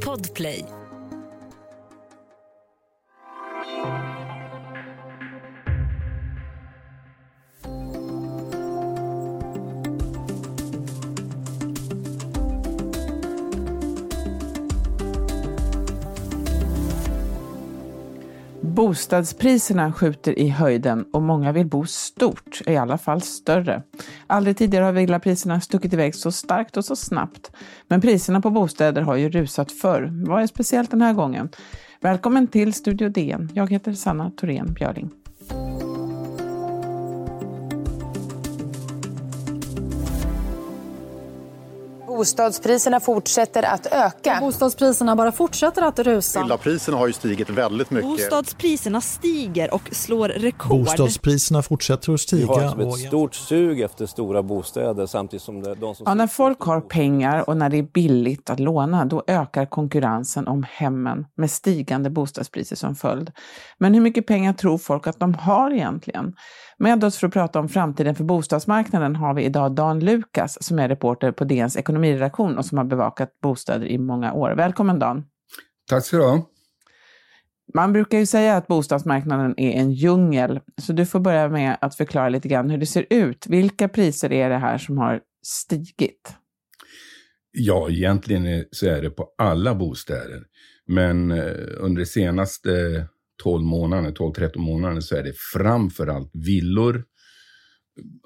Podplay. Bostadspriserna skjuter i höjden och många vill bo stort, i alla fall större. Aldrig tidigare har villapriserna stuckit iväg så starkt och så snabbt. Men priserna på bostäder har ju rusat förr. Vad är speciellt den här gången? Välkommen till Studio DN. Jag heter Sanna Thorén Björling. Bostadspriserna fortsätter att öka. Bostadspriserna bara fortsätter att rusa. Villapriserna har ju stigit väldigt mycket. Bostadspriserna stiger och slår rekord. Bostadspriserna fortsätter att stiga. Vi har alltså ett stort sug efter stora bostäder samtidigt som det, de som... Ja, när folk har pengar och när det är billigt att låna, då ökar konkurrensen om hemmen med stigande bostadspriser som följd. Men hur mycket pengar tror folk att de har egentligen? Med oss för att prata om framtiden för bostadsmarknaden har vi idag Dan Lukas som är reporter på DNs ekonomiredaktion och som har bevakat bostäder i många år. Välkommen Dan! Tack ska du ha! Man brukar ju säga att bostadsmarknaden är en djungel, så du får börja med att förklara lite grann hur det ser ut. Vilka priser är det här som har stigit? Ja, egentligen så är det på alla bostäder. Men eh, under de senaste 12 månader, 12-13 månader så är det framförallt villor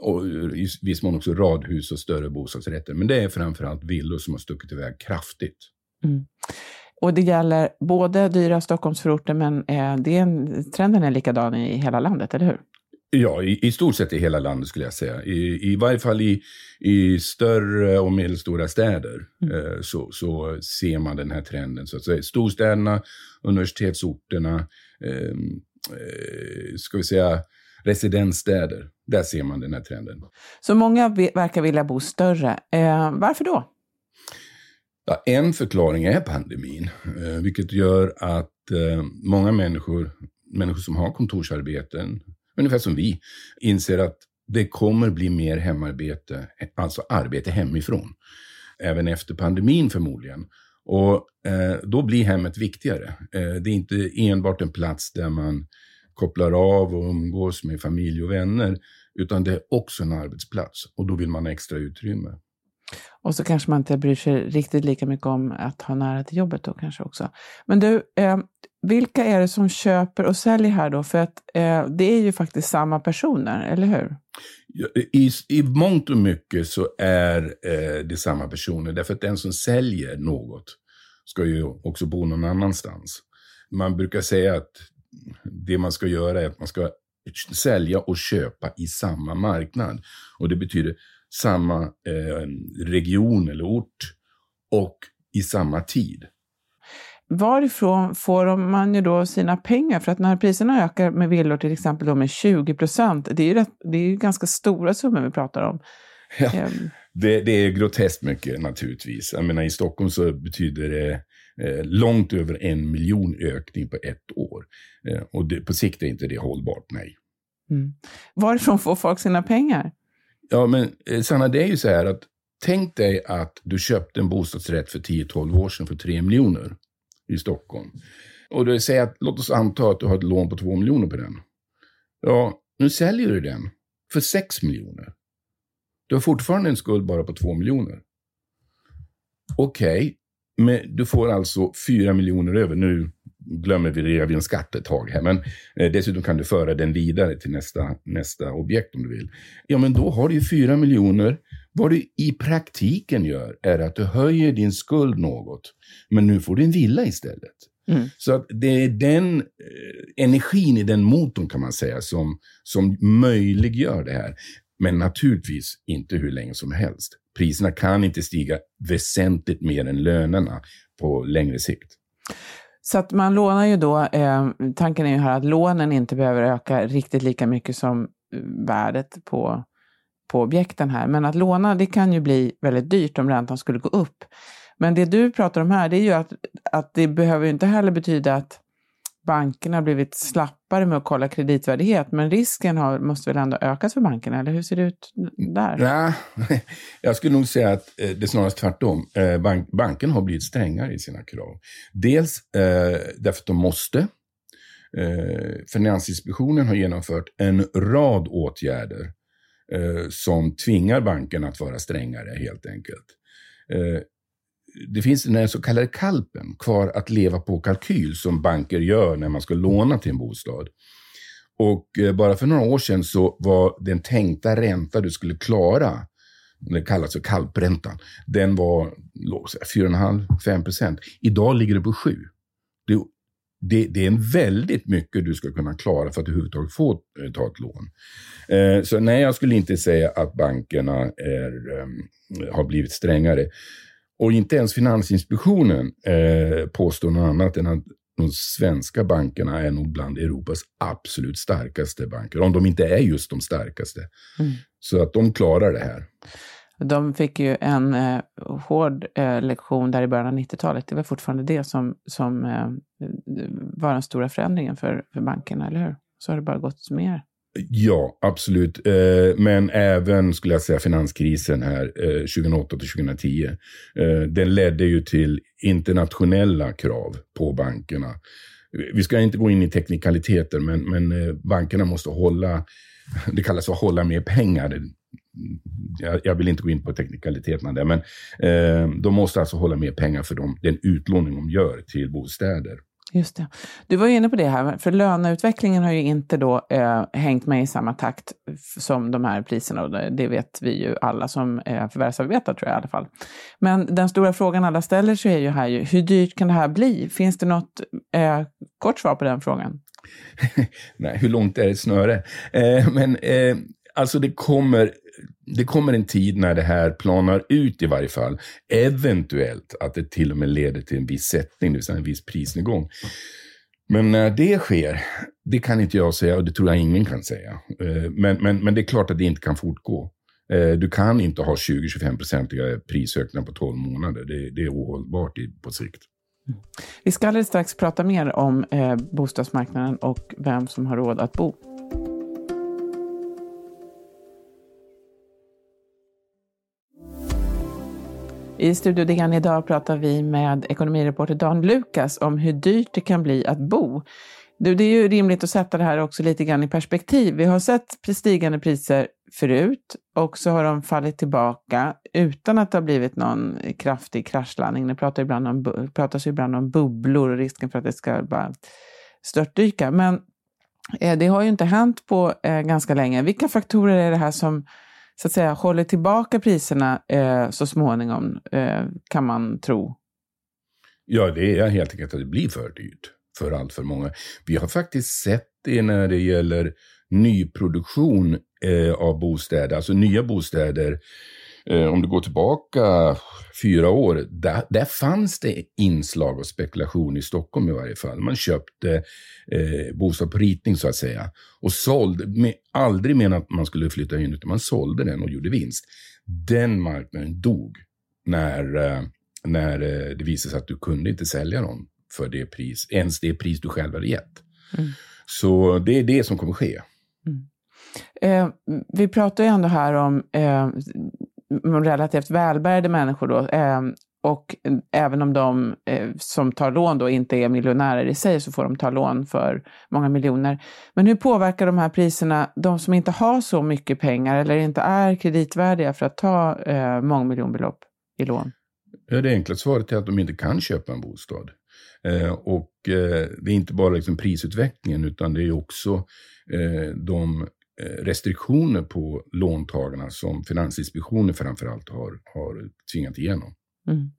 och i viss mån också radhus och större bostadsrätter. Men det är framförallt villor som har stuckit iväg kraftigt. Mm. Och det gäller både dyra Stockholmsförorter, men eh, det är en, trenden är likadan i hela landet, eller hur? Ja, i, i stort sett i hela landet skulle jag säga. I, i varje fall i, i större och medelstora städer mm. eh, så, så ser man den här trenden. Så att säga. Storstäderna, universitetsorterna, eh, eh, ska vi säga residensstäder, där ser man den här trenden. Så många verkar vilja bo större. Eh, varför då? Ja, en förklaring är pandemin, eh, vilket gör att eh, många människor, människor som har kontorsarbeten, ungefär som vi, inser att det kommer bli mer hemarbete, alltså arbete hemifrån. Även efter pandemin förmodligen. Och eh, då blir hemmet viktigare. Eh, det är inte enbart en plats där man kopplar av och umgås med familj och vänner, utan det är också en arbetsplats och då vill man ha extra utrymme. Och så kanske man inte bryr sig riktigt lika mycket om att ha nära till jobbet då kanske också. Men du, eh, vilka är det som köper och säljer här då? För att eh, det är ju faktiskt samma personer, eller hur? I, I mångt och mycket så är eh, det samma personer, därför att den som säljer något ska ju också bo någon annanstans. Man brukar säga att det man ska göra är att man ska sälja och köpa i samma marknad. Och det betyder samma eh, region eller ort och i samma tid. Varifrån får man ju då sina pengar? För att när priserna ökar med villor till exempel då med 20 procent, det är ju rätt, det är ganska stora summor vi pratar om. Ja, ehm. det, det, är groteskt mycket naturligtvis. Jag menar i Stockholm så betyder det eh, långt över en miljon ökning på ett år. Eh, och det, på sikt är inte det hållbart, nej. Mm. Varifrån får folk sina pengar? Ja, men eh, Sanna, det är ju så här att tänk dig att du köpte en bostadsrätt för 10-12 år sedan för 3 miljoner i Stockholm. Och du säger att, låt oss anta att du har ett lån på 2 miljoner på den. Ja, nu säljer du den för 6 miljoner. Du har fortfarande en skuld bara på 2 miljoner. Okej, okay, men du får alltså 4 miljoner över. Nu glömmer vi reavinstskatt ett tag här, men eh, dessutom kan du föra den vidare till nästa, nästa objekt om du vill. Ja, men då har du ju 4 miljoner. Vad du i praktiken gör är att du höjer din skuld något, men nu får du en villa istället. Mm. Så att det är den eh, energin i den motorn kan man säga som, som möjliggör det här. Men naturligtvis inte hur länge som helst. Priserna kan inte stiga väsentligt mer än lönerna på längre sikt. Så att man lånar ju då, eh, tanken är ju här att lånen inte behöver öka riktigt lika mycket som värdet på, på objekten här. Men att låna, det kan ju bli väldigt dyrt om räntan skulle gå upp. Men det du pratar om här, det är ju att, att det behöver inte heller betyda att bankerna har blivit slappare med att kolla kreditvärdighet, men risken har, måste väl ändå ökat för bankerna, eller hur ser det ut där? Ja, jag skulle nog säga att eh, det är snarast tvärtom. Eh, bank, banken har blivit strängare i sina krav. Dels eh, därför att de måste. Eh, Finansinspektionen har genomfört en rad åtgärder eh, Eh, som tvingar bankerna att vara strängare helt enkelt. Eh, det finns den så kallade kalpen, kvar att leva på kalkyl, som banker gör när man ska låna till en bostad. Och eh, bara för några år sedan så var den tänkta ränta du skulle klara, det kallas för kalpräntan, den var 4,5-5 procent. Idag ligger det på 7. Det, det, det, är väldigt mycket du ska kunna klara för att överhuvudtaget få eh, ta ett lån. Eh, så nej, jag skulle inte säga att bankerna är, eh, har blivit strängare. Och inte ens Finansinspektionen eh, påstår något annat än att de svenska bankerna är nog bland Europas absolut starkaste banker. Om de inte är just de starkaste. Mm. Så att de klarar det här. De fick ju en eh, hård eh, lektion där i början av 90-talet. Det var fortfarande det som, som eh, var den stora förändringen för, för bankerna, eller hur? Så har det bara gått mer. Ja, absolut. Eh, men även, skulle jag säga, finanskrisen här eh, 2008 till 2010. Eh, den ledde ju till internationella krav på bankerna. Vi ska inte gå in i teknikaliteter, men, men bankerna måste hålla, det kallas för hålla mer pengar. Jag, vill inte gå in på teknikaliteterna där, men de måste alltså hålla mer pengar för dem, den utlåning de gör till bostäder. Just det. Du var inne på det här, för löneutvecklingen har ju inte då eh, hängt med i samma takt som de här priserna och det vet vi ju alla som eh, förvärvsarbetar tror jag i alla fall. Men den stora frågan alla ställer sig är ju här ju, hur dyrt kan det här bli? Finns det något eh, kort svar på den frågan? Nej, hur långt är ett snöre? Eh, men eh, alltså det kommer det kommer en tid när det här planar ut i varje fall. Eventuellt att det till och med leder till en viss sättning, det vill säga en viss prisnedgång. Men när det sker, det kan inte jag säga och det tror jag ingen kan säga. Eh, men, men, men det är klart att det inte kan fortgå. Eh, du kan inte ha 20-25-procentiga prisökningar på 12 månader. Det, det är ohållbart på sikt. Vi ska alldeles strax prata mer om eh, bostadsmarknaden och vem som har råd att bo. I Studio DN idag pratar vi med ekonomireporter Dan Lukas om hur dyrt det kan bli att bo. Det är ju rimligt att sätta det här också lite grann i perspektiv. Vi har sett stigande priser förut och så har de fallit tillbaka utan att det har blivit någon kraftig kraschlandning. Det pratar ibland om, pratas ibland om bubblor och risken för att det ska bara störtdyka. Men eh, det har ju inte hänt på eh, ganska länge. Vilka faktorer är det här som så att säga håller tillbaka priserna eh, så småningom, eh, kan man tro? Ja, det är helt enkelt att det blir för dyrt för allt för många. Vi har faktiskt sett det när det gäller nyproduktion eh, av bostäder, alltså nya bostäder eh, om du går tillbaka fyra år, där, där fanns det inslag av spekulation i Stockholm i varje fall. Man köpte eh, bostad på ritning så att säga och sålde, med, aldrig menat att man skulle flytta in, utan man sålde den och gjorde vinst. Den marknaden dog när, eh, när eh, det visade sig att du kunde inte sälja dem för det pris, ens det pris du själv hade gett. Mm. Så det är det som kommer ske. Mm. Eh, vi pratar ju ändå här om eh, relativt välbärgade människor då, eh, och även om de eh, som tar lån då inte är miljonärer i sig så får de ta lån för många miljoner. Men hur påverkar de här priserna de som inte har så mycket pengar eller inte är kreditvärdiga för att ta eh, mångmiljonbelopp i lån? Ja, det enkla svaret är att de inte kan köpa en bostad. Eh, och eh, det är inte bara liksom prisutvecklingen utan det är också eh, de Eh, restriktioner på låntagarna som Finansinspektionen framförallt har, har tvingat igenom. Mm.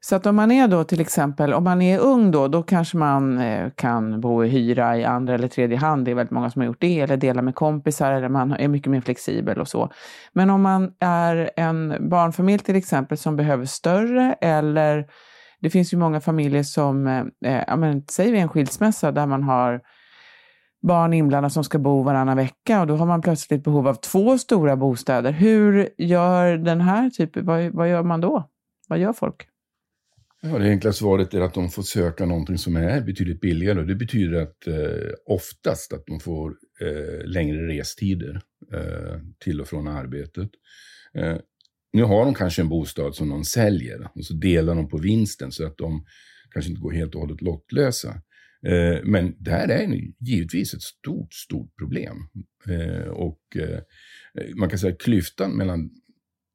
Så att om man är då till exempel, om man är ung då, då kanske man eh, kan bo i hyra i andra eller tredje hand. Det är väldigt många som har gjort det, eller dela med kompisar, eller man är mycket mer flexibel och så. Men om man är en barnfamilj till exempel som behöver större, eller det finns ju många familjer som, eh, ja men säger vi en skilsmässa där man har barn inblandade som ska bo varannan vecka och då har man plötsligt behov av två stora bostäder. Hur gör den här typen, vad, vad gör man då? Vad gör folk? Ja, det enkla svaret är att de får söka någonting som är betydligt billigare. Och det betyder att eh, oftast att de får eh, längre restider eh, till och från arbetet. Eh, nu har de kanske en bostad som de säljer och så delar de på vinsten så att de kanske inte går helt och hållet lottlösa. Eh, men det här är givetvis ett stort, stort problem. Eh, och eh, man kan säga att klyftan mellan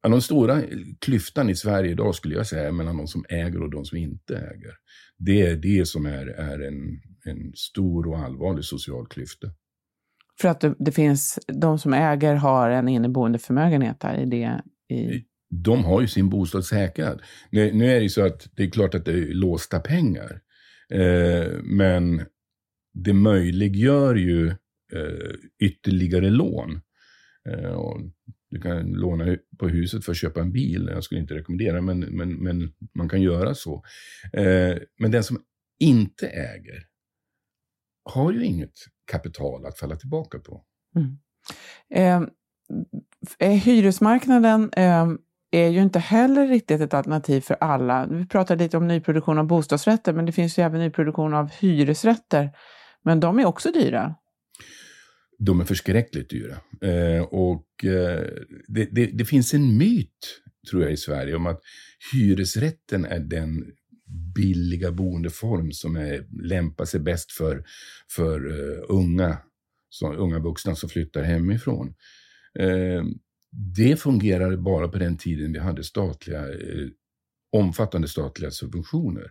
den stora klyftan i Sverige idag skulle jag säga är mellan de som äger och de som inte äger. Det är det som är, är en, en stor och allvarlig social klyfta. För att det, det finns, de som äger har en inneboende förmögenhet där i det? I... De har ju sin bostad säkrad. Nu, nu är det ju så att det är klart att det är låsta pengar. Eh, men det möjliggör ju eh, ytterligare lån. Eh, du kan låna på huset för att köpa en bil. Jag skulle inte rekommendera, men, men, men man kan göra så. Men den som inte äger har ju inget kapital att falla tillbaka på. Mm. Eh hyresmarknaden eh, är ju inte heller riktigt ett alternativ för alla. Vi pratade lite om nyproduktion av bostadsrätter, men det finns ju även nyproduktion av hyresrätter. Men de är också dyra de är förskräckligt dyra. Eh, och eh, det, det, det, finns en myt, tror jag, i Sverige om att hyresrätten är den billiga boendeform som är, lämpar sig bäst för, för uh, unga, så, unga vuxna som flyttar hemifrån. Eh, det fungerade bara på den tiden vi hade statliga, eh, omfattande statliga subventioner.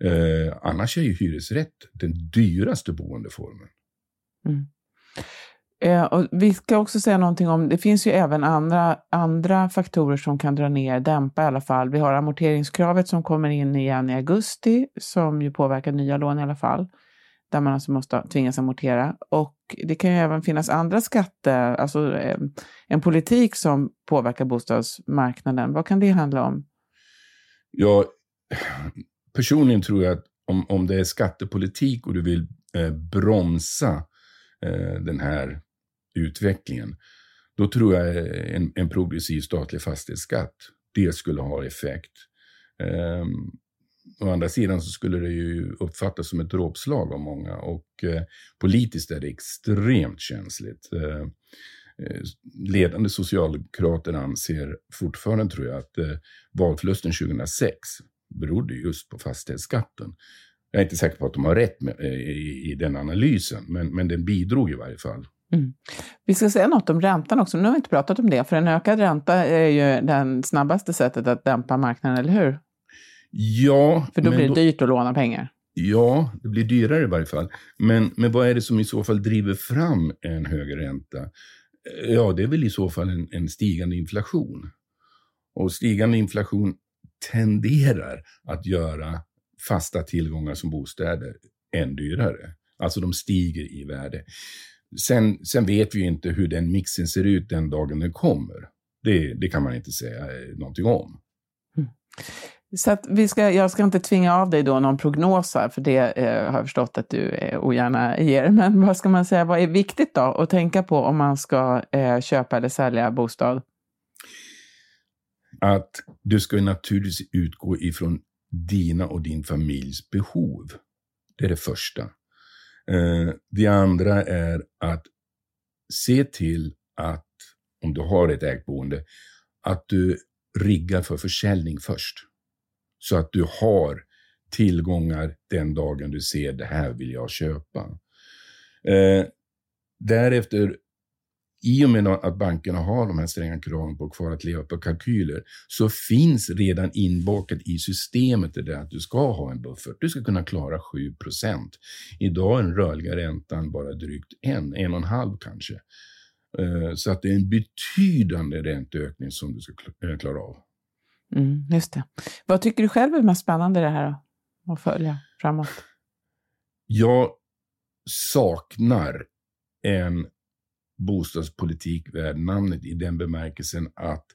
Eh, annars är ju hyresrätt den dyraste boendeformen. Mm. Eh, och vi ska också säga någonting om, det finns ju även andra, andra faktorer som kan dra ner, dämpa i alla fall. Vi har amorteringskravet som kommer in igen i augusti, som ju påverkar nya lån i alla fall, där man alltså måste tvingas amortera. Och det kan ju även finnas andra skatter, alltså eh, en politik som påverkar bostadsmarknaden. Vad kan det handla om? Ja, personligen tror jag att om, om det är skattepolitik och du vill eh, bromsa eh, den här utvecklingen, då tror jag eh, en, en progressiv statlig fastighetsskatt, det skulle ha effekt. Um, å andra sidan så skulle det ju uppfattas som ett dråpslag av många och eh, politiskt är det extremt känsligt. Eh, eh ledande socialdemokrater anser fortfarande, tror jag, att eh, valförlusten 2006 berodde just på fastighetsskatten. Jag är inte säker på att de har rätt med, eh, i, i, den analysen, men, men den bidrog i varje fall. Mm. Vi ska säga något om räntan också. Nu har vi inte pratat om det, för en ökad ränta är ju det snabbaste sättet att dämpa marknaden, eller hur? Ja. För då blir det då, dyrt att låna pengar. Ja, det blir dyrare i varje fall. Men, men vad är det som i så fall driver fram en högre ränta? Ja, det är väl i så fall en, en stigande inflation. Och stigande inflation tenderar att göra fasta tillgångar som bostäder än dyrare. Alltså de stiger i värde. Sen, sen vet vi ju inte hur den mixen ser ut den dagen den kommer. Det, det kan man inte säga eh, någonting om. Mm. Så att vi ska, jag ska inte tvinga av dig då någon prognos här, för det eh, har jag förstått att du eh, ogärna ger. Men vad ska man säga, vad är viktigt då att tänka på om man ska eh, köpa eller sälja bostad? Att du ska naturligtvis utgå ifrån dina och din familjs behov. Det är det första. Eh, det andra är att se till att, om du har ett ägt boende, att du riggar för försäljning först. Så att du har tillgångar den dagen du ser det här vill jag köpa. Eh, därefter i och med att bankerna har de här stränga kraven på kvar att leva på kalkyler så finns redan inbakat i systemet det där att du ska ha en buffert. Du ska kunna klara 7% Idag är den rörliga räntan bara drygt en, en och en halv kanske. Eh, så att det är en betydande ränteökning som du ska eh, klara av. Mm, just det. Vad tycker du själv är mest spännande i det här då? att följa framåt? Jag saknar en bostadspolitik värd namnet i den bemärkelsen att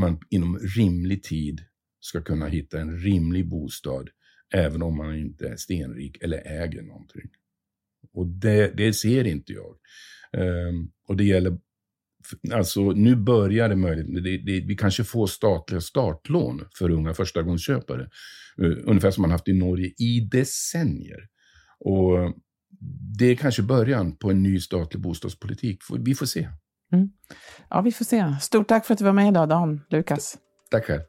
man inom rimlig tid ska kunna hitta en rimlig bostad även om man inte är stenrik eller äger någonting. Och det, det ser inte jag. Um, och det gäller Alltså nu börjar det möjligt. Det, det, vi kanske får statliga startlån för unga förstagångsköpare. Uh, ungefär som man haft i Norge i decennier. Och det är kanske början på en ny statlig bostadspolitik. Vi får se. Mm. Ja, vi får se. Stort tack för att du var med idag, Dan Lukas. Tack själv.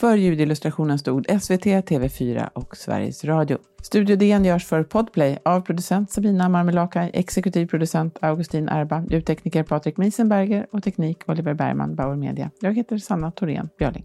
För ljudillustrationen stod SVT, TV4 och Sveriges Radio. Studio DN görs för Podplay av producent Sabina Marmelakai, exekutiv producent Augustin Erba, ljudtekniker Patrik Miesenberger och teknik Oliver Bergman, Bauer Media. Jag heter Sanna Thorén Björling.